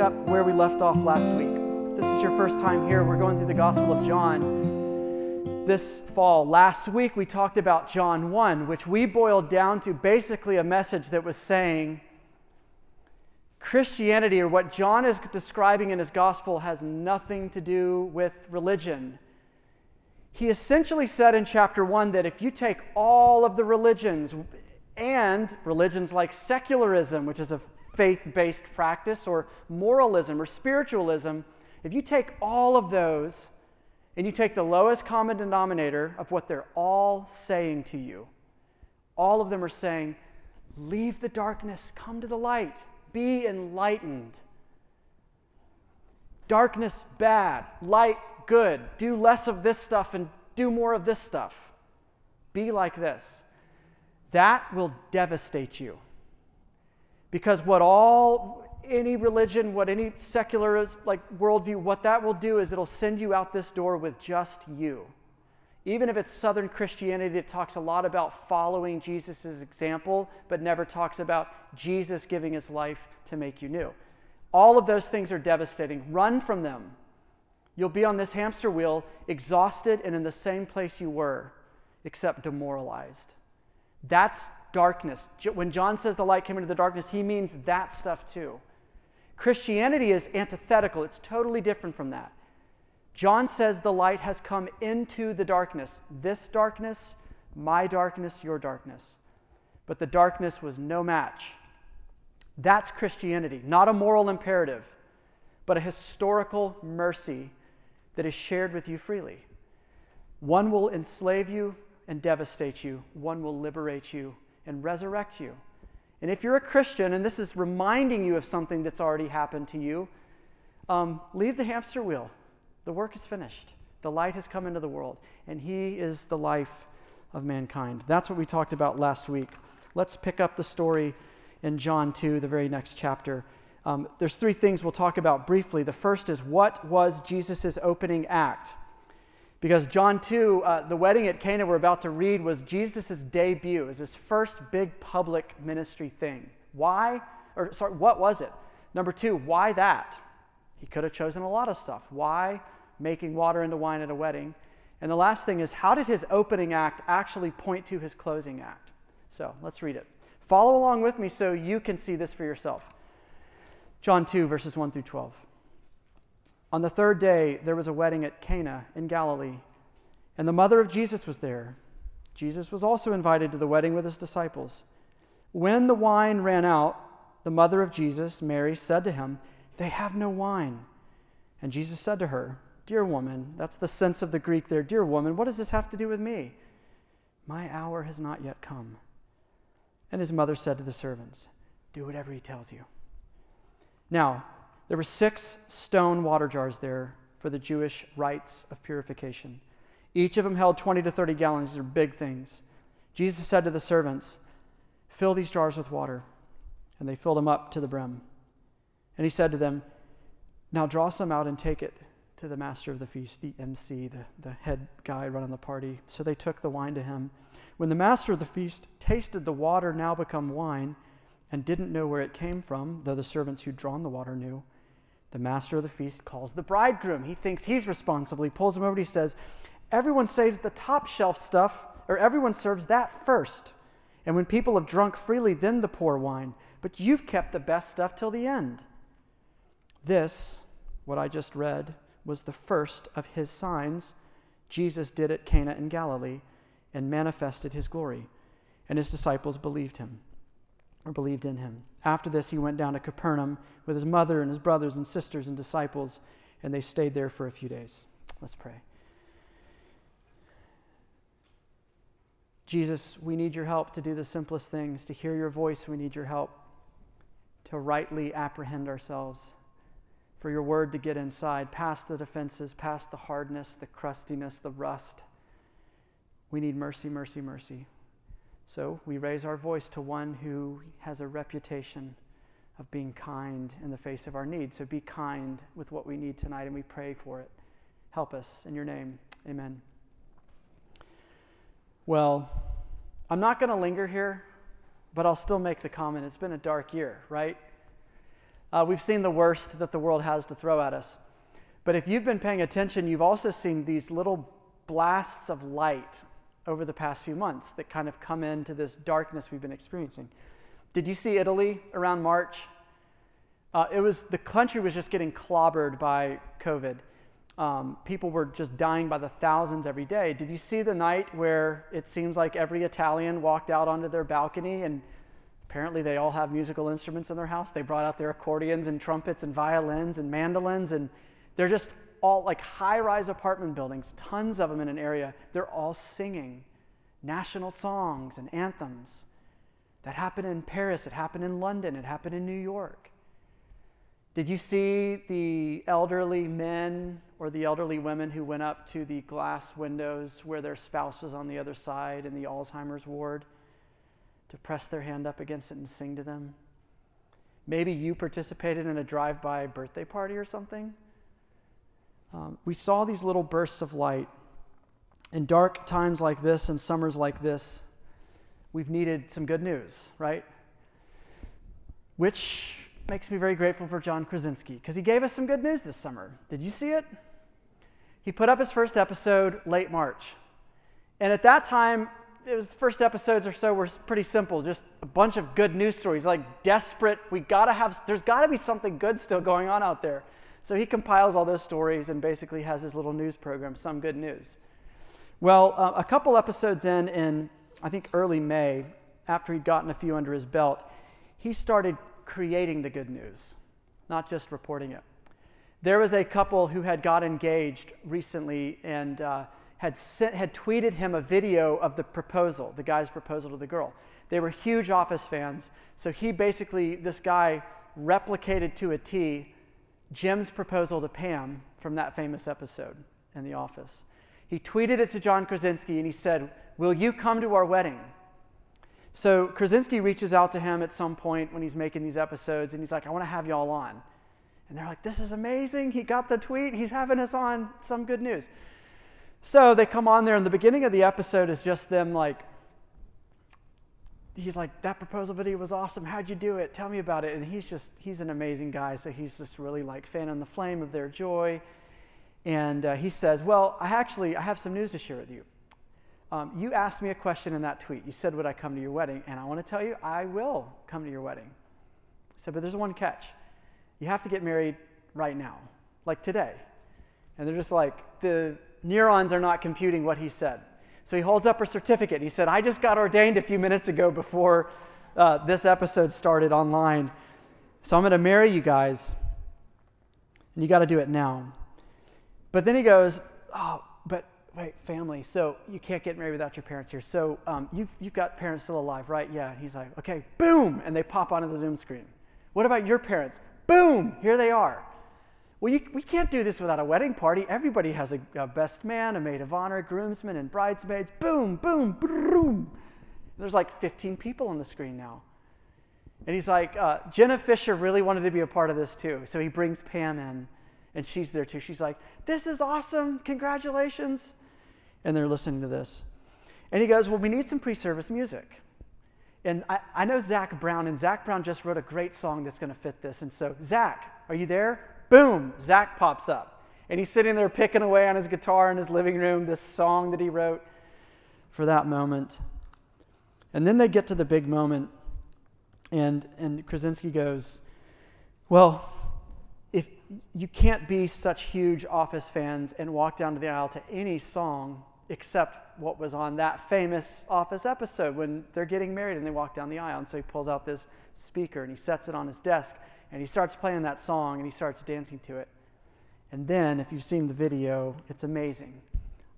up where we left off last week. If this is your first time here, we're going through the Gospel of John this fall. Last week, we talked about John 1, which we boiled down to basically a message that was saying Christianity, or what John is describing in his Gospel, has nothing to do with religion. He essentially said in chapter 1 that if you take all of the religions, and religions like secularism, which is a faith based practice, or moralism or spiritualism, if you take all of those and you take the lowest common denominator of what they're all saying to you, all of them are saying, Leave the darkness, come to the light, be enlightened. Darkness, bad. Light, good. Do less of this stuff and do more of this stuff. Be like this. That will devastate you. Because what all any religion, what any secular like worldview, what that will do is it'll send you out this door with just you. Even if it's Southern Christianity that talks a lot about following Jesus' example, but never talks about Jesus giving his life to make you new. All of those things are devastating. Run from them. You'll be on this hamster wheel, exhausted and in the same place you were, except demoralized. That's darkness. When John says the light came into the darkness, he means that stuff too. Christianity is antithetical, it's totally different from that. John says the light has come into the darkness. This darkness, my darkness, your darkness. But the darkness was no match. That's Christianity, not a moral imperative, but a historical mercy that is shared with you freely. One will enslave you and devastate you, one will liberate you and resurrect you. And if you're a Christian and this is reminding you of something that's already happened to you, um, leave the hamster wheel. The work is finished. The light has come into the world, and He is the life of mankind. That's what we talked about last week. Let's pick up the story in John 2, the very next chapter. Um, there's three things we'll talk about briefly. The first is what was Jesus' opening act? Because John 2, uh, the wedding at Cana we're about to read was Jesus' debut, as his first big public ministry thing. Why? Or, sorry, what was it? Number two, why that? He could have chosen a lot of stuff. Why making water into wine at a wedding? And the last thing is, how did his opening act actually point to his closing act? So let's read it. Follow along with me so you can see this for yourself. John 2, verses 1 through 12. On the third day, there was a wedding at Cana in Galilee, and the mother of Jesus was there. Jesus was also invited to the wedding with his disciples. When the wine ran out, the mother of Jesus, Mary, said to him, They have no wine. And Jesus said to her, Dear woman, that's the sense of the Greek there. Dear woman, what does this have to do with me? My hour has not yet come. And his mother said to the servants, Do whatever he tells you. Now, there were six stone water jars there for the Jewish rites of purification. Each of them held 20 to 30 gallons. These are big things. Jesus said to the servants, Fill these jars with water. And they filled them up to the brim. And he said to them, Now draw some out and take it to the master of the feast, the MC, the, the head guy running the party. So they took the wine to him. When the master of the feast tasted the water now become wine and didn't know where it came from, though the servants who'd drawn the water knew, the master of the feast calls the bridegroom. He thinks he's responsible. He pulls him over and he says, Everyone saves the top shelf stuff, or everyone serves that first. And when people have drunk freely, then the poor wine. But you've kept the best stuff till the end. This, what I just read, was the first of his signs Jesus did at Cana in Galilee and manifested his glory. And his disciples believed him or believed in him. After this, he went down to Capernaum with his mother and his brothers and sisters and disciples, and they stayed there for a few days. Let's pray. Jesus, we need your help to do the simplest things. To hear your voice, we need your help to rightly apprehend ourselves. For your word to get inside, past the defenses, past the hardness, the crustiness, the rust. We need mercy, mercy, mercy. So we raise our voice to one who has a reputation of being kind in the face of our need. So be kind with what we need tonight, and we pray for it. Help us in your name. Amen. Well, I'm not going to linger here, but I'll still make the comment. It's been a dark year, right? Uh, we've seen the worst that the world has to throw at us. But if you've been paying attention, you've also seen these little blasts of light over the past few months that kind of come into this darkness we've been experiencing. Did you see Italy around March? Uh, it was the country was just getting clobbered by COVID. Um, people were just dying by the thousands every day. Did you see the night where it seems like every Italian walked out onto their balcony and apparently they all have musical instruments in their house? They brought out their accordions and trumpets and violins and mandolins, and they're just all like high rise apartment buildings, tons of them in an area. They're all singing national songs and anthems. That happened in Paris, it happened in London, it happened in New York. Did you see the elderly men or the elderly women who went up to the glass windows where their spouse was on the other side in the Alzheimer's ward to press their hand up against it and sing to them? Maybe you participated in a drive by birthday party or something. Um, we saw these little bursts of light. In dark times like this and summers like this, we've needed some good news, right? Which makes me very grateful for John Krasinski because he gave us some good news this summer. Did you see it? He put up his first episode late March. And at that time, it was first episodes or so were pretty simple, just a bunch of good news stories, like desperate, we gotta have, there's gotta be something good still going on out there. So he compiles all those stories and basically has his little news program, Some Good News. Well, uh, a couple episodes in, in I think early May, after he'd gotten a few under his belt, he started creating the good news, not just reporting it. There was a couple who had got engaged recently and uh, had, sent, had tweeted him a video of the proposal, the guy's proposal to the girl. They were huge Office fans, so he basically, this guy replicated to a T Jim's proposal to Pam from that famous episode in The Office. He tweeted it to John Krasinski and he said, Will you come to our wedding? So Krasinski reaches out to him at some point when he's making these episodes, and he's like, I want to have y'all on. And they're like, This is amazing. He got the tweet. He's having us on. Some good news. So they come on there, and the beginning of the episode is just them like, he's like, That proposal video was awesome. How'd you do it? Tell me about it. And he's just, he's an amazing guy. So he's just really like fanning the flame of their joy. And uh, he says, Well, I actually, I have some news to share with you. Um, you asked me a question in that tweet. You said, Would I come to your wedding? And I want to tell you, I will come to your wedding. I said, But there's one catch. You have to get married right now, like today. And they're just like, the neurons are not computing what he said. So he holds up a certificate. He said, I just got ordained a few minutes ago before uh, this episode started online. So I'm going to marry you guys. And you got to do it now. But then he goes, Oh, but wait, family. So you can't get married without your parents here. So um, you've, you've got parents still alive, right? Yeah. And he's like, okay, boom. And they pop onto the Zoom screen. What about your parents? Boom, here they are. Well, you, we can't do this without a wedding party. Everybody has a, a best man, a maid of honor, groomsmen, and bridesmaids. Boom, boom, boom. There's like 15 people on the screen now. And he's like, uh, Jenna Fischer really wanted to be a part of this too. So he brings Pam in, and she's there too. She's like, This is awesome. Congratulations and they're listening to this. And he goes, Well, we need some pre service music. And I, I know Zac Brown, and Zac Brown just wrote a great song that's going to fit this. And so, Zac, are you there? Boom, Zac pops up. And he's sitting there picking away on his guitar in his living room, this song that he wrote for that moment. And then they get to the big moment, and, and Krasinski goes, Well, if you can't be such huge Office fans and walk down to the aisle to any song except what was on that famous Office episode when they're getting married and they walk down the aisle. And so he pulls out this speaker and he sets it on his desk and he starts playing that song and he starts dancing to it. And then, if you've seen the video, it's amazing.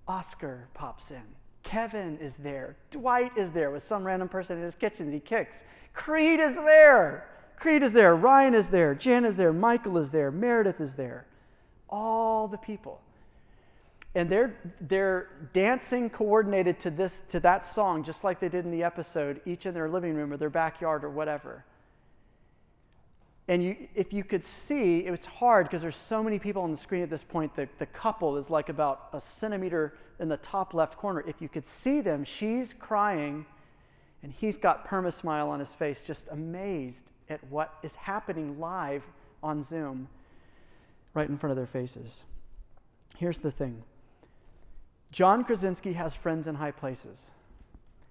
Oscar pops in. Kevin is there. Dwight is there with some random person in his kitchen that he kicks. Creed is there. Creed is there. Ryan is there. Jan is there. Michael is there. Meredith is there. All the people and they're they're dancing coordinated to this to that song just like they did in the episode each in their living room or their backyard or whatever and you, if you could see it's hard because there's so many people on the screen at this point the, the couple is like about a centimeter in the top left corner if you could see them she's crying and he's got perma smile on his face just amazed at what is happening live on Zoom right in front of their faces. Here's the thing John Krasinski has friends in high places.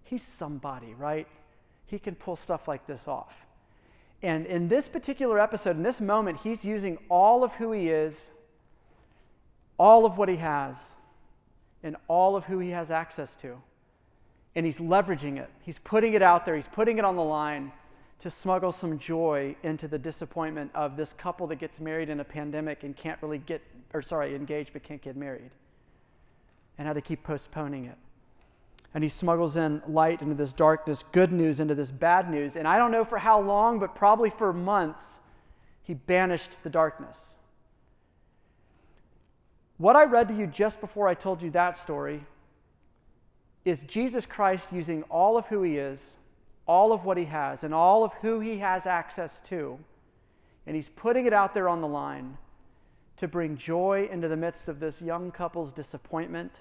He's somebody, right? He can pull stuff like this off. And in this particular episode, in this moment, he's using all of who he is, all of what he has, and all of who he has access to. And he's leveraging it. He's putting it out there, he's putting it on the line to smuggle some joy into the disappointment of this couple that gets married in a pandemic and can't really get, or sorry, engaged but can't get married, and how to keep postponing it and he smuggles in light into this darkness, good news into this bad news. And I don't know for how long, but probably for months, he banished the darkness. What I read to you just before I told you that story is Jesus Christ using all of who he is, all of what he has, and all of who he has access to, and he's putting it out there on the line to bring joy into the midst of this young couple's disappointment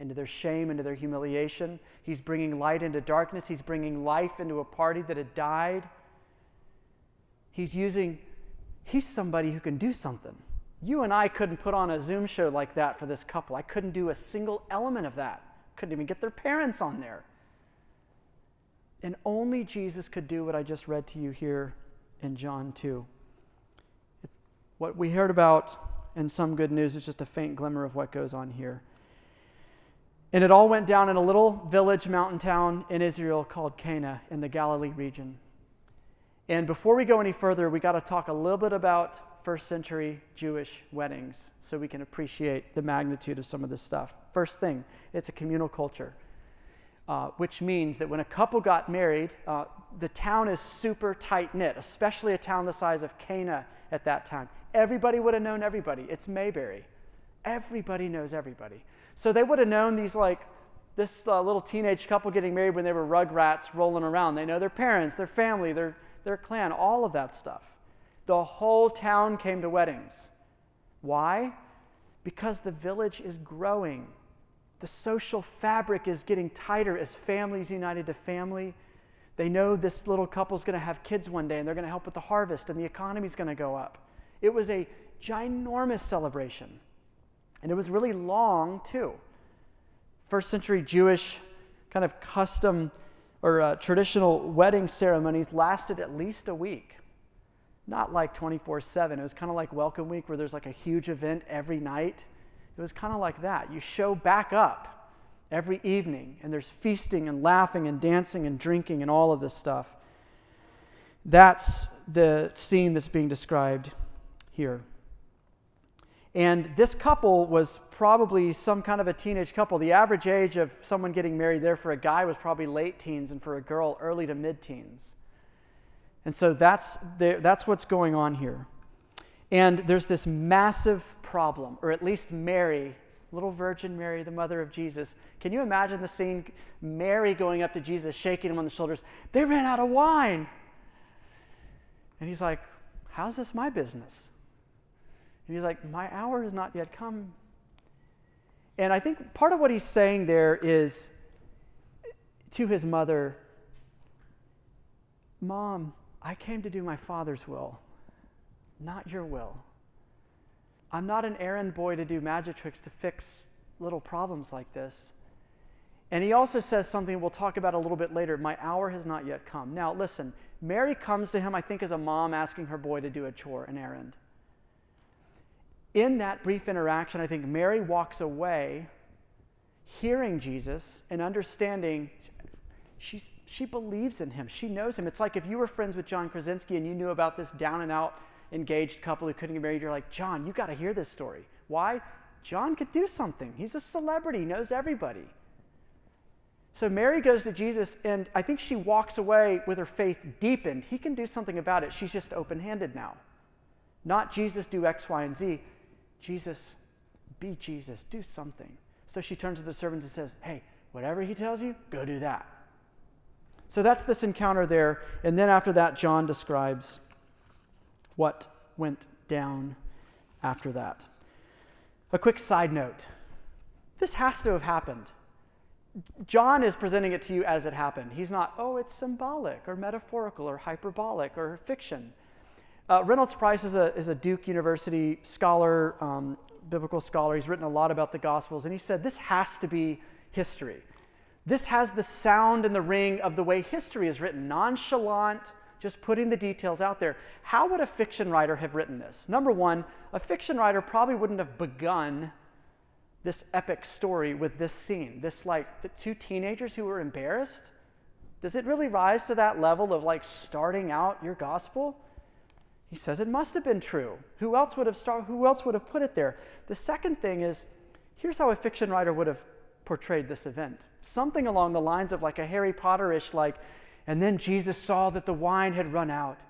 into their shame, into their humiliation. He's bringing light into darkness. He's bringing life into a party that had died. He's using, he's somebody who can do something. You and I couldn't put on a Zoom show like that for this couple. I couldn't do a single element of that. Couldn't even get their parents on there. And only Jesus could do what I just read to you here in John 2. What we heard about in some good news is just a faint glimmer of what goes on here. And it all went down in a little village mountain town in Israel called Cana in the Galilee region. And before we go any further, we got to talk a little bit about first century Jewish weddings so we can appreciate the magnitude of some of this stuff. First thing, it's a communal culture, uh, which means that when a couple got married, uh, the town is super tight knit, especially a town the size of Cana at that time. Everybody would have known everybody. It's Mayberry. Everybody knows everybody. So they would have known these, like, this uh, little teenage couple getting married when they were rugrats rolling around. They know their parents, their family, their, their clan, all of that stuff. The whole town came to weddings. Why? Because the village is growing. The social fabric is getting tighter as families united to family. They know this little couple's going to have kids one day and they're going to help with the harvest and the economy's going to go up. It was a ginormous celebration. And it was really long, too. First century Jewish kind of custom or uh, traditional wedding ceremonies lasted at least a week. Not like 24 7. It was kind of like Welcome Week, where there's like a huge event every night. It was kind of like that. You show back up every evening, and there's feasting and laughing and dancing and drinking and all of this stuff. That's the scene that's being described here. And this couple was probably some kind of a teenage couple. The average age of someone getting married there for a guy was probably late teens, and for a girl, early to mid teens. And so that's, the, that's what's going on here. And there's this massive problem, or at least Mary, little Virgin Mary, the mother of Jesus. Can you imagine the scene? Mary going up to Jesus, shaking him on the shoulders. They ran out of wine. And he's like, How's this my business? And he's like, My hour has not yet come. And I think part of what he's saying there is to his mother, Mom, I came to do my father's will, not your will. I'm not an errand boy to do magic tricks to fix little problems like this. And he also says something we'll talk about a little bit later my hour has not yet come. Now, listen, Mary comes to him, I think, as a mom asking her boy to do a chore, an errand in that brief interaction, I think Mary walks away hearing Jesus and understanding she's, she believes in him. She knows him. It's like if you were friends with John Krasinski and you knew about this down and out engaged couple who couldn't get married, you're like, John, you got to hear this story. Why? John could do something. He's a celebrity, knows everybody. So Mary goes to Jesus, and I think she walks away with her faith deepened. He can do something about it. She's just open handed now. Not Jesus do X, Y, and Z. Jesus, be Jesus, do something. So she turns to the servants and says, Hey, whatever he tells you, go do that. So that's this encounter there. And then after that, John describes what went down after that. A quick side note this has to have happened. John is presenting it to you as it happened. He's not, oh, it's symbolic or metaphorical or hyperbolic or fiction. Uh, Reynolds Price is a, is a Duke University scholar, um, biblical scholar. He's written a lot about the Gospels, and he said this has to be history. This has the sound and the ring of the way history is written, nonchalant, just putting the details out there. How would a fiction writer have written this? Number one, a fiction writer probably wouldn't have begun this epic story with this scene. This, like, the two teenagers who were embarrassed. Does it really rise to that level of like starting out your gospel? He says it must have been true. Who else would have who else would have put it there? The second thing is here's how a fiction writer would have portrayed this event. Something along the lines of like a Harry Potter-ish like and then Jesus saw that the wine had run out.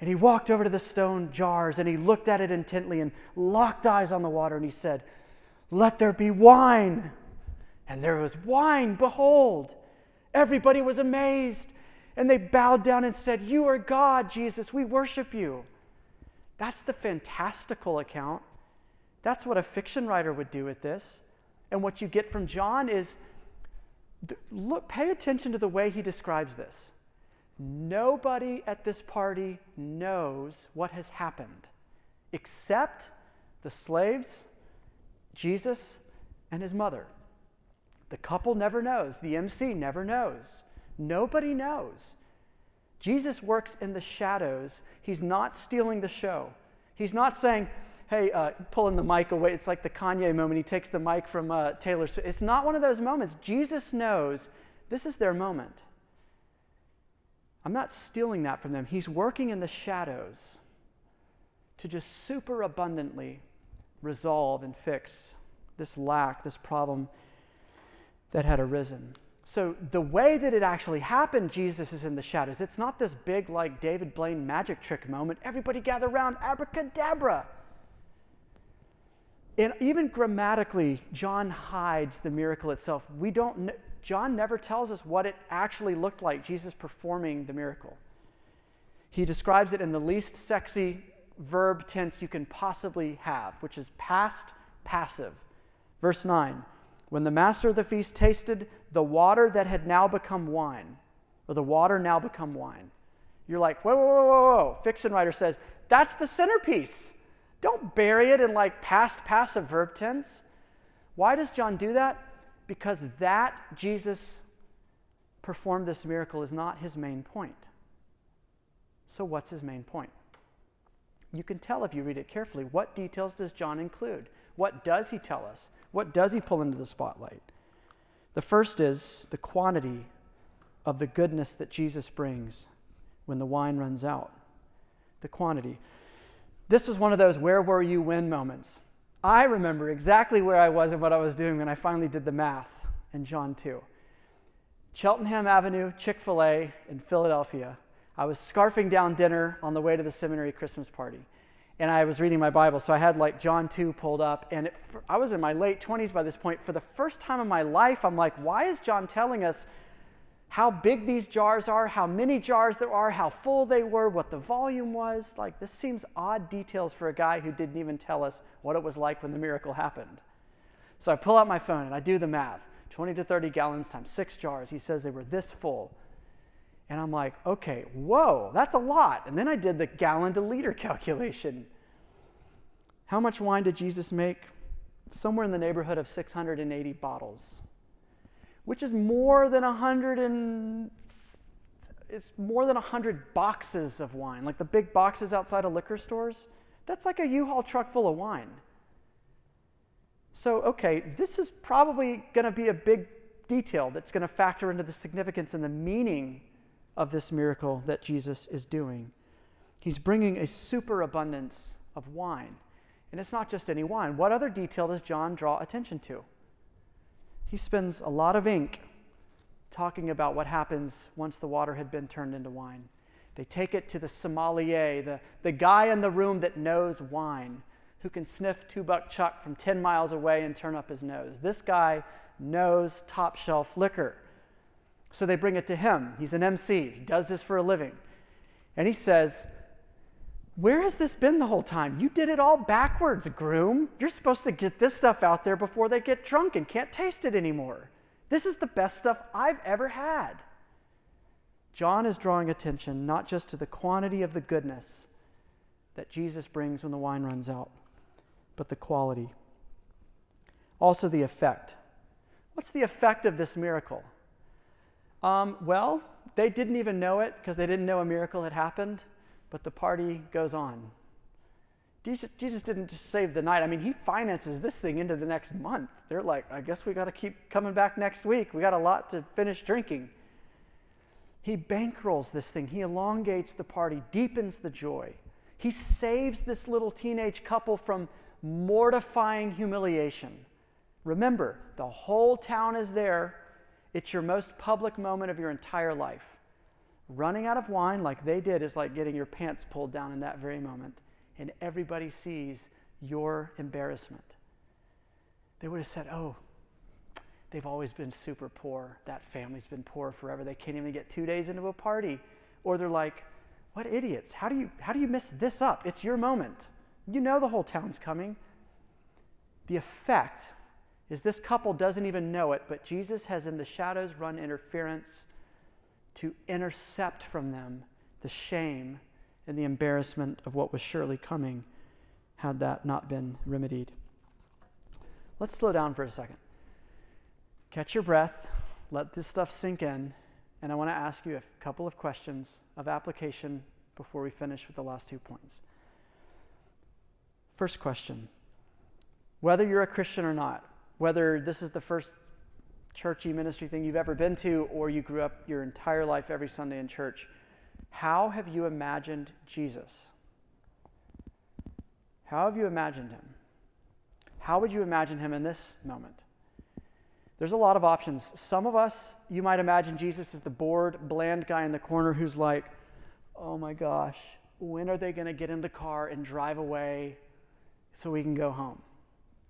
And he walked over to the stone jars and he looked at it intently and locked eyes on the water and he said, Let there be wine. And there was wine, behold. Everybody was amazed. And they bowed down and said, You are God, Jesus. We worship you. That's the fantastical account. That's what a fiction writer would do with this. And what you get from John is look, pay attention to the way he describes this. Nobody at this party knows what has happened except the slaves, Jesus, and his mother. The couple never knows. The MC never knows. Nobody knows. Jesus works in the shadows. He's not stealing the show. He's not saying, hey, uh, pulling the mic away. It's like the Kanye moment. He takes the mic from uh, Taylor Swift. It's not one of those moments. Jesus knows this is their moment. I'm not stealing that from them. He's working in the shadows to just super abundantly resolve and fix this lack, this problem that had arisen. So, the way that it actually happened, Jesus is in the shadows. It's not this big, like David Blaine magic trick moment. Everybody gather around, abracadabra. And even grammatically, John hides the miracle itself. We don't, John never tells us what it actually looked like, Jesus performing the miracle. He describes it in the least sexy verb tense you can possibly have, which is past passive. Verse 9 when the master of the feast tasted the water that had now become wine, or the water now become wine, you're like, whoa, whoa, whoa, whoa, whoa. Fiction writer says, that's the centerpiece. Don't bury it in like past passive verb tense. Why does John do that? Because that Jesus performed this miracle is not his main point. So, what's his main point? You can tell if you read it carefully. What details does John include? What does he tell us? What does he pull into the spotlight? The first is the quantity of the goodness that Jesus brings when the wine runs out. The quantity. This was one of those where were you when moments. I remember exactly where I was and what I was doing when I finally did the math in John 2. Cheltenham Avenue, Chick fil A in Philadelphia. I was scarfing down dinner on the way to the seminary Christmas party and I was reading my Bible, so I had like John 2 pulled up, and it, I was in my late 20s by this point. For the first time in my life, I'm like, why is John telling us how big these jars are, how many jars there are, how full they were, what the volume was? Like, this seems odd details for a guy who didn't even tell us what it was like when the miracle happened. So I pull out my phone and I do the math 20 to 30 gallons times six jars. He says they were this full. And I'm like, okay, whoa, that's a lot. And then I did the gallon to liter calculation. How much wine did Jesus make? Somewhere in the neighborhood of 680 bottles, which is more than 100 and it's more than 100 boxes of wine, like the big boxes outside of liquor stores. That's like a U-Haul truck full of wine. So, okay, this is probably going to be a big detail that's going to factor into the significance and the meaning of this miracle that Jesus is doing. He's bringing a superabundance of wine. And it's not just any wine. What other detail does John draw attention to? He spends a lot of ink talking about what happens once the water had been turned into wine. They take it to the sommelier, the, the guy in the room that knows wine, who can sniff two buck chuck from 10 miles away and turn up his nose. This guy knows top shelf liquor. So they bring it to him. He's an MC, he does this for a living. And he says, Where has this been the whole time? You did it all backwards, groom. You're supposed to get this stuff out there before they get drunk and can't taste it anymore. This is the best stuff I've ever had. John is drawing attention not just to the quantity of the goodness, that Jesus brings when the wine runs out, but the quality. Also, the effect. What's the effect of this miracle? Um, well, they didn't even know it because they didn't know a miracle had happened, but the party goes on. Jesus, Jesus didn't just save the night. I mean, he finances this thing into the next month. They're like, I guess we got to keep coming back next week. We got a lot to finish drinking. He bankrolls this thing, he elongates the party, deepens the joy. He saves this little teenage couple from mortifying humiliation. Remember, the whole town is there. It's your most public moment of your entire life. Running out of wine, like they did, is like getting your pants pulled down in that very moment, and everybody sees your embarrassment. They would have said, Oh, they've always been super poor. That family's been poor forever. They can't even get two days into a party. Or they're like, what idiots. How do you how do you mess this up? It's your moment. You know the whole town's coming. The effect is this couple doesn't even know it, but Jesus has in the shadows run interference to intercept from them the shame and the embarrassment of what was surely coming had that not been remedied. Let's slow down for a second. Catch your breath, let this stuff sink in, and I want to ask you a couple of questions of application before we finish with the last two points. First question Whether you're a Christian or not, whether this is the first churchy ministry thing you've ever been to, or you grew up your entire life every Sunday in church, how have you imagined Jesus? How have you imagined him? How would you imagine him in this moment? There's a lot of options. Some of us, you might imagine Jesus as the bored, bland guy in the corner who's like, oh my gosh, when are they going to get in the car and drive away so we can go home?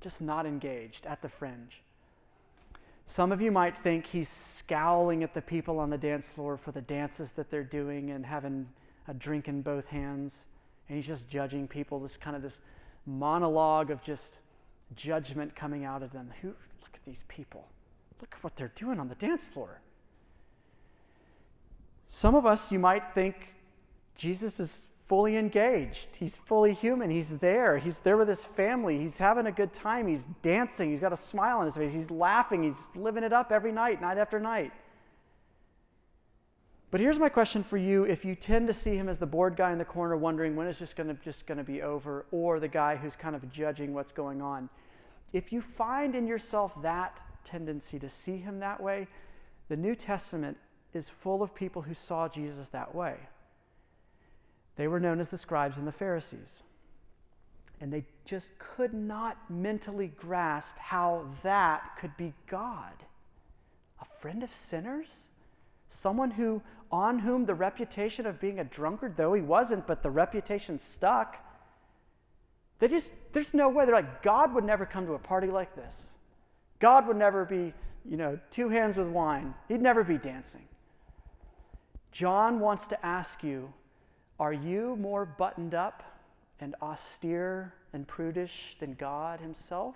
Just not engaged at the fringe. Some of you might think he's scowling at the people on the dance floor for the dances that they're doing and having a drink in both hands. And he's just judging people, this kind of this monologue of just judgment coming out of them. Who, look at these people. Look at what they're doing on the dance floor. Some of us, you might think Jesus is fully engaged. He's fully human. He's there. He's there with his family. He's having a good time. He's dancing. He's got a smile on his face. He's laughing. He's living it up every night, night after night. But here's my question for you if you tend to see him as the bored guy in the corner wondering when is this gonna, just going to be over, or the guy who's kind of judging what's going on, if you find in yourself that tendency to see him that way, the New Testament is full of people who saw Jesus that way. They were known as the scribes and the Pharisees. And they just could not mentally grasp how that could be God. A friend of sinners? Someone who on whom the reputation of being a drunkard, though he wasn't, but the reputation stuck. They just, there's no way. They're like, God would never come to a party like this. God would never be, you know, two hands with wine. He'd never be dancing. John wants to ask you are you more buttoned up and austere and prudish than God Himself?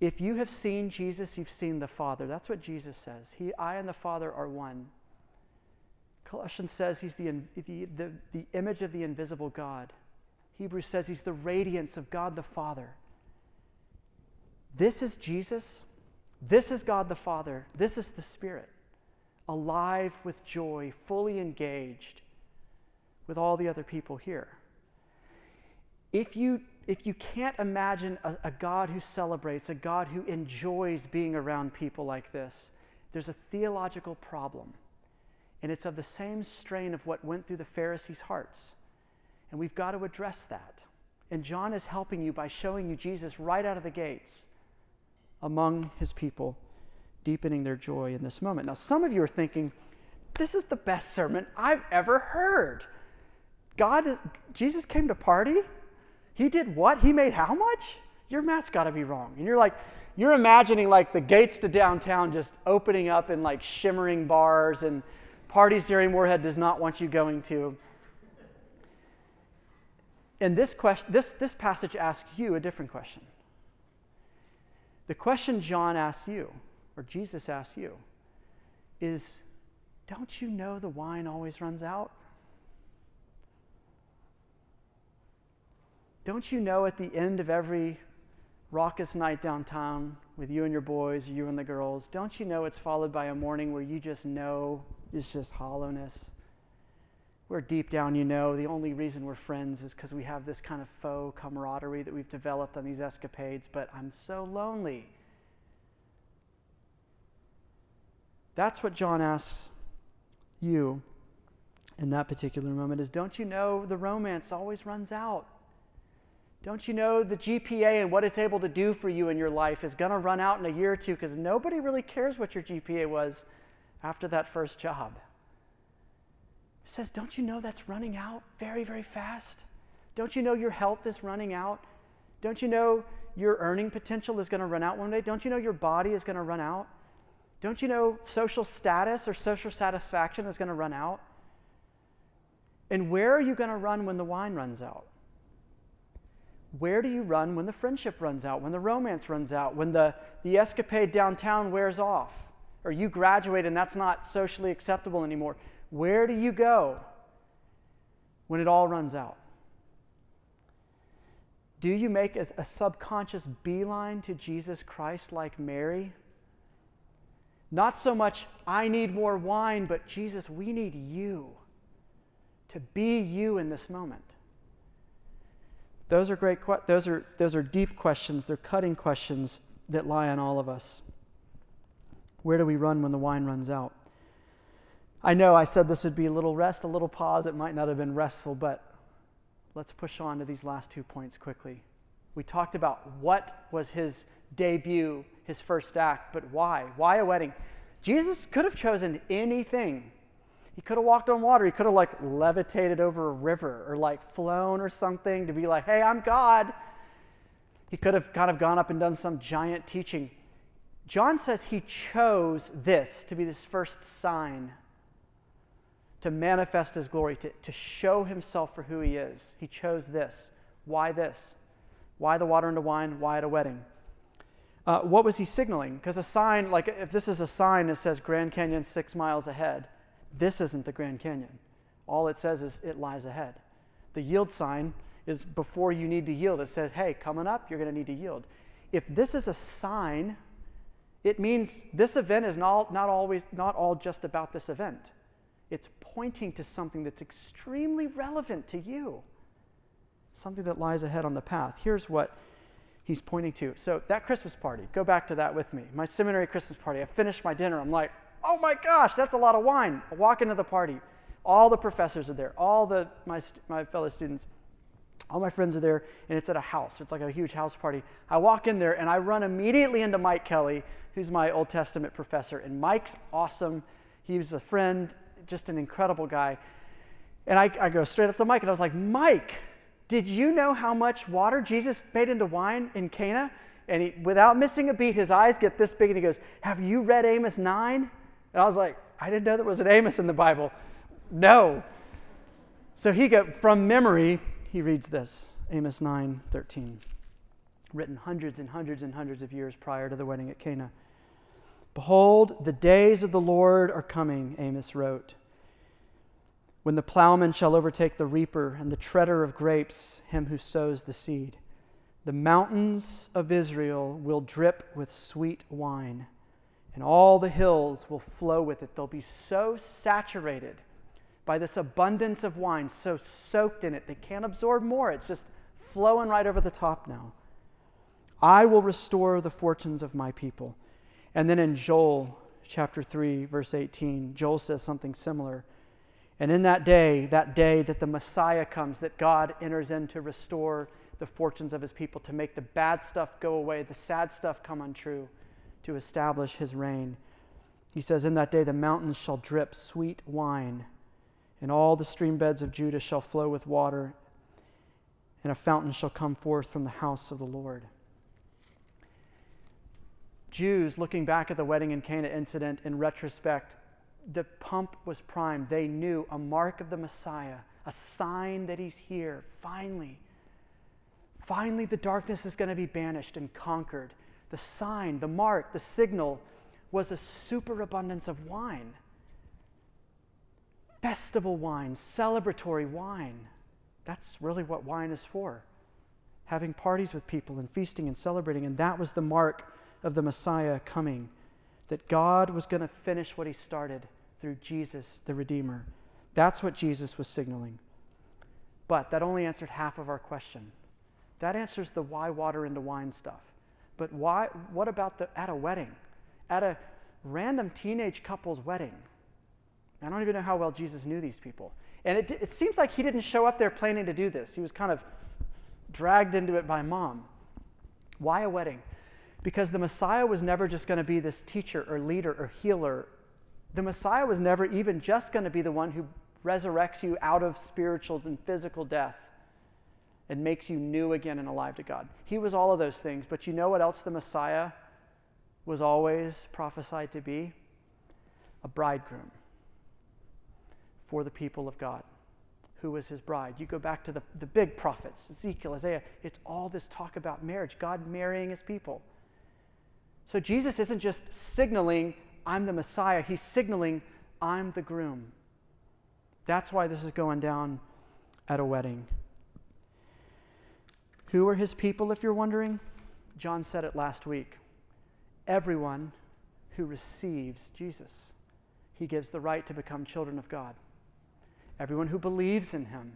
If you have seen Jesus, you've seen the Father. That's what Jesus says. He, I and the Father are one. Colossians says he's the, the, the, the image of the invisible God. Hebrews says he's the radiance of God the Father. This is Jesus. This is God the Father. This is the Spirit, alive with joy, fully engaged with all the other people here. If you, if you can't imagine a, a God who celebrates, a God who enjoys being around people like this, there's a theological problem. And it's of the same strain of what went through the Pharisees' hearts. And we've got to address that. And John is helping you by showing you Jesus right out of the gates among his people, deepening their joy in this moment. Now, some of you are thinking, this is the best sermon I've ever heard. God, is, Jesus came to party. He did what? He made how much? Your math's got to be wrong. And you're like, you're imagining like the gates to downtown just opening up in like shimmering bars and parties Jerry Moorhead does not want you going to. And this, question, this, this passage asks you a different question. The question John asks you, or Jesus asks you, is Don't you know the wine always runs out? don't you know at the end of every raucous night downtown with you and your boys, you and the girls, don't you know it's followed by a morning where you just know it's just hollowness? Where deep down you know the only reason we're friends is because we have this kind of faux camaraderie that we've developed on these escapades, but I'm so lonely. That's what John asks you in that particular moment is don't you know the romance always runs out? Don't you know the GPA and what it's able to do for you in your life is going to run out in a year or two because nobody really cares what your GPA was after that first job? It says, Don't you know that's running out very, very fast? Don't you know your health is running out? Don't you know your earning potential is going to run out one day? Don't you know your body is going to run out? Don't you know social status or social satisfaction is going to run out? And where are you going to run when the wine runs out? Where do you run when the friendship runs out, when the romance runs out, when the, the escapade downtown wears off, or you graduate and that's not socially acceptable anymore? Where do you go when it all runs out? Do you make a, a subconscious beeline to Jesus Christ like Mary? Not so much, I need more wine, but Jesus, we need you to be you in this moment. Those are great those are those are deep questions, they're cutting questions that lie on all of us. Where do we run when the wine runs out? I know I said this would be a little rest, a little pause. It might not have been restful, but let's push on to these last two points quickly. We talked about what was his debut, his first act, but why? Why a wedding? Jesus could have chosen anything he could have walked on water. He could have like levitated over a river or like flown or something to be like, hey, I'm God. He could have kind of gone up and done some giant teaching. John says he chose this to be this first sign to manifest his glory, to, to show himself for who he is. He chose this. Why this? Why the water into wine? Why at a wedding? Uh, what was he signaling? Because a sign, like if this is a sign that says Grand Canyon six miles ahead, this isn't the Grand Canyon. All it says is it lies ahead. The yield sign is before you need to yield. It says, hey, coming up, you're going to need to yield. If this is a sign, it means this event is not, not always not all just about this event. It's pointing to something that's extremely relevant to you, something that lies ahead on the path. Here's what he's pointing to. So, that Christmas party, go back to that with me. My seminary Christmas party, I finished my dinner. I'm like, oh my gosh, that's a lot of wine. I walk into the party. All the professors are there, all the, my, my fellow students, all my friends are there, and it's at a house. It's like a huge house party. I walk in there and I run immediately into Mike Kelly, who's my Old Testament professor. And Mike's awesome. He was a friend, just an incredible guy. And I, I go straight up to Mike and I was like, Mike, did you know how much water Jesus made into wine in Cana? And he, without missing a beat, his eyes get this big and he goes, Have you read Amos 9? And I was like, I didn't know there was an Amos in the Bible. No. So he got from memory, he reads this Amos 9 13, written hundreds and hundreds and hundreds of years prior to the wedding at Cana. Behold, the days of the Lord are coming, Amos wrote, when the plowman shall overtake the reaper and the treader of grapes, him who sows the seed. The mountains of Israel will drip with sweet wine and all the hills will flow with it. They'll be so saturated by this abundance of wine, so soaked in it, they can't absorb more. It's just flowing right over the top now. I will restore the fortunes of my people. And then in Joel chapter 3, verse 18, Joel says something similar. And in that day, that day that the Messiah comes, that God enters in to restore the fortunes of his people, to make the bad stuff go away, the sad stuff come untrue to establish his reign. He says, In that day the mountains shall drip sweet wine, and all the stream beds of Judah shall flow with water, and a fountain shall come forth from the house of the Lord. Jews, looking back at the wedding in Cana incident in retrospect, the pump was primed. They knew a mark of the Messiah, a sign that he's here, finally. Finally, the darkness is going to be banished and conquered the sign, the mark, the signal was a superabundance of wine. Festival wine, celebratory wine. That's really what wine is for. having parties with people and feasting and celebrating. And that was the mark of the Messiah coming, that God was going to finish what he started through Jesus, the Redeemer. That's what Jesus was signaling. But that only answered half of our question. That answers the why water into wine stuff. But why, what about the, at a wedding? At a random teenage couple's wedding? I don't even know how well Jesus knew these people. And it, it seems like he didn't show up there planning to do this. He was kind of dragged into it by mom. Why a wedding? Because the Messiah was never just going to be this teacher or leader or healer. The Messiah was never even just going to be the one who resurrects you out of spiritual and physical death and makes you new again and alive to God. He was all of those things, but you know what else the Messiah was always prophesied to be? A bridegroom for the people of God. Who was his bride? You go back to the, the big prophets, Ezekiel, Isaiah, it's all this talk about marriage, God marrying his people. So Jesus isn't just signaling, I'm the Messiah, he's signaling, I'm the groom. That's why this is going down at a wedding. Who are his people, if you're wondering? John said it last week. Everyone who receives Jesus, he gives the right to become children of God. Everyone who believes in him.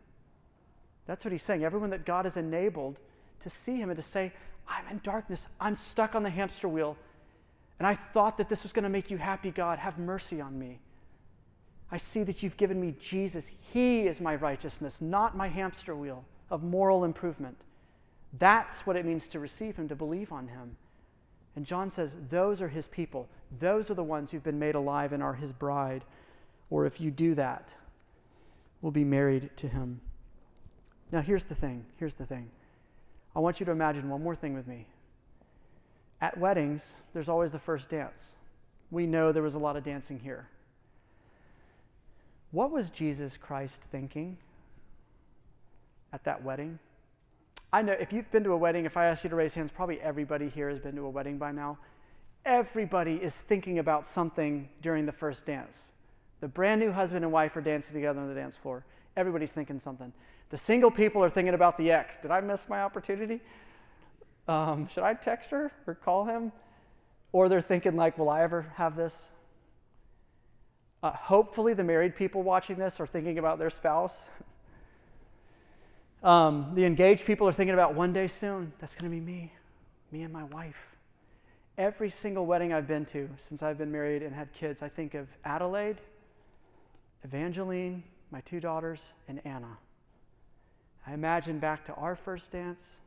That's what he's saying. Everyone that God has enabled to see him and to say, I'm in darkness. I'm stuck on the hamster wheel. And I thought that this was going to make you happy, God. Have mercy on me. I see that you've given me Jesus. He is my righteousness, not my hamster wheel of moral improvement. That's what it means to receive Him, to believe on Him. And John says, those are His people. Those are the ones who've been made alive and are His bride. Or if you do that, will be married to Him. Now, here's the thing. Here's the thing. I want you to imagine one more thing with me. At weddings, there's always the first dance. We know there was a lot of dancing here. What was Jesus Christ thinking at that wedding? I know if you've been to a wedding, if I asked you to raise hands, probably everybody here has been to a wedding by now. Everybody is thinking about something during the first dance. The brand new husband and wife are dancing together on the dance floor. Everybody's thinking something. The single people are thinking about the ex. Did I miss my opportunity? Um, should I text her or call him? Or they're thinking, like, will I ever have this? Uh, hopefully, the married people watching this are thinking about their spouse. Um, the engaged people are thinking about one day soon, that's going to be me, me and my wife. Every single wedding I've been to since I've been married and had kids, I think of Adelaide, Evangeline, my two daughters, and Anna. I imagine back to our first dance,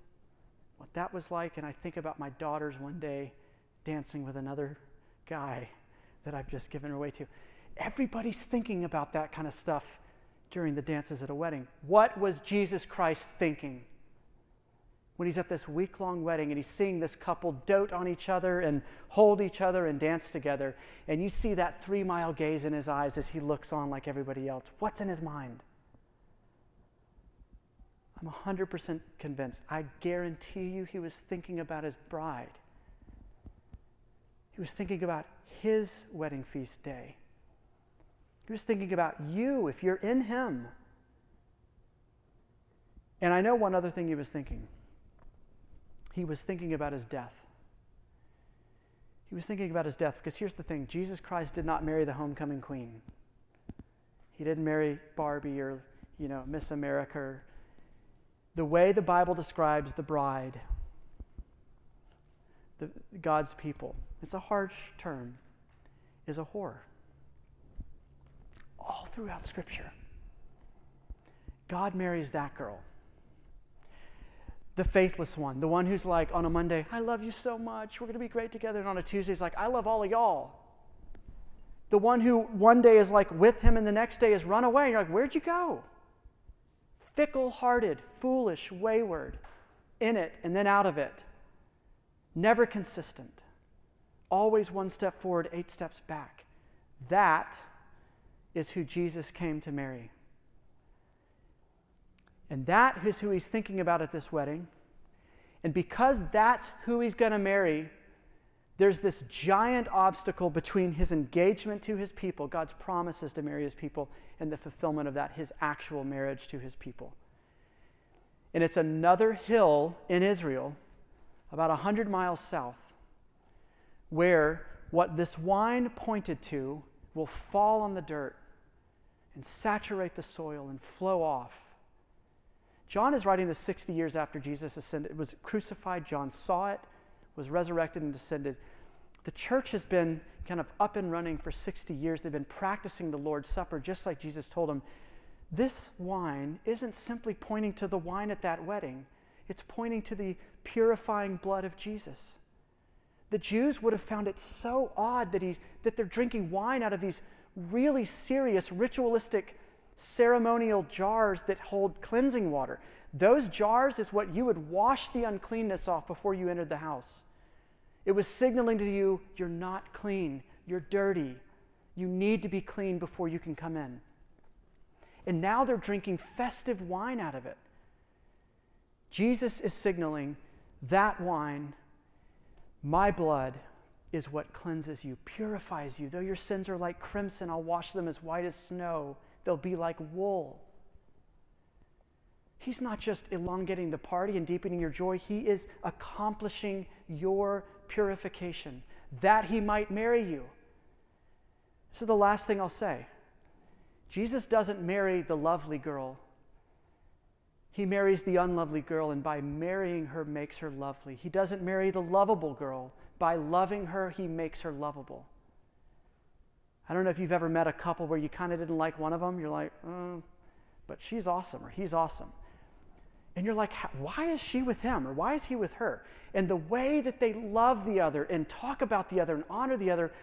what that was like, and I think about my daughters one day dancing with another guy that I've just given away to. Everybody's thinking about that kind of stuff during the dances at a wedding. What was Jesus Christ thinking when he's at this week long wedding and he's seeing this couple dote on each other and hold each other and dance together? And you see that three mile gaze in his eyes as he looks on like everybody else. What's in his mind? I'm 100% convinced. I guarantee you he was thinking about his bride. He was thinking about his wedding feast day. He was thinking about you if you're in Him. And I know one other thing he was thinking. He was thinking about his death. He was thinking about his death because here's the thing Jesus Christ did not marry the homecoming queen. He didn't marry Barbie or, you know, Miss America. The way the Bible describes the bride, the, God's people, it's a harsh term, is a whore all throughout Scripture. God marries that girl. The faithless one, the one who's like on a Monday, I love you so much, we're going to be great together. And on a Tuesday, he's like, I love all of y'all. The one who one day is like with him and the next day is run away. You're like, where'd you go? Fickle hearted, foolish, wayward, in it and then out of it. Never consistent. Always one step forward, eight steps back. That is who Jesus came to marry. And that is who he's thinking about at this wedding. And because that's who he's going to marry, there's this giant obstacle between his engagement to his people, God's promises to marry his people, and the fulfillment of that, his actual marriage to his people. And it's another hill in Israel, about 100 miles south, where what this wine pointed to will fall on the dirt and saturate the soil and flow off. John is writing this 60 years after Jesus ascended, it was crucified. John saw it, was resurrected, and descended. The church has been kind of up and running for 60 years. They've been practicing the Lord's Supper just like Jesus told them. This wine isn't simply pointing to the wine at that wedding, it's pointing to the purifying blood of Jesus. The Jews would have found it so odd that, he, that they're drinking wine out of these really serious ritualistic ceremonial jars that hold cleansing water. Those jars is what you would wash the uncleanness off before you entered the house. It was signaling to you, you're not clean, you're dirty. You need to be clean before you can come in. And now they're drinking festive wine out of it. Jesus is signaling that wine, my blood, is what cleanses you, purifies you. Though your sins are like crimson, I'll wash them as white as snow. They'll be like wool. He's not just elongating the party and deepening your joy, He is accomplishing your purification that He might marry you. This is the last thing I'll say. Jesus doesn't marry the lovely girl. He marries the unlovely girl, and by marrying her, makes her lovely. He doesn't marry the lovable girl. By loving her, he makes her lovable. I don't know if you've ever met a couple where you kind of didn't like one of them. You're like, oh, but she's awesome, or he's awesome. And you're like, why is she with him, or why is he with her? And the way that they love the other and talk about the other and honor the other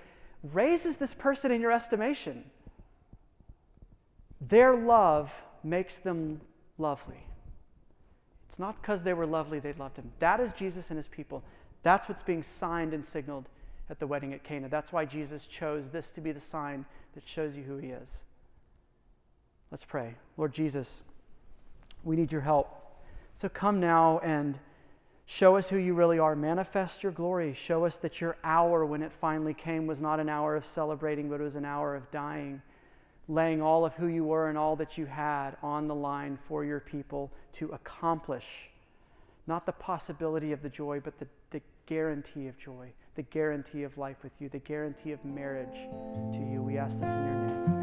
raises this person in your estimation. Their love makes them lovely. It's not because they were lovely they loved him. That is Jesus and his people. That's what's being signed and signaled at the wedding at Cana. That's why Jesus chose this to be the sign that shows you who he is. Let's pray. Lord Jesus, we need your help. So come now and show us who you really are. Manifest your glory. Show us that your hour, when it finally came, was not an hour of celebrating, but it was an hour of dying, laying all of who you were and all that you had on the line for your people to accomplish not the possibility of the joy, but the, the guarantee of joy, the guarantee of life with you, the guarantee of marriage to you. We ask this in your name.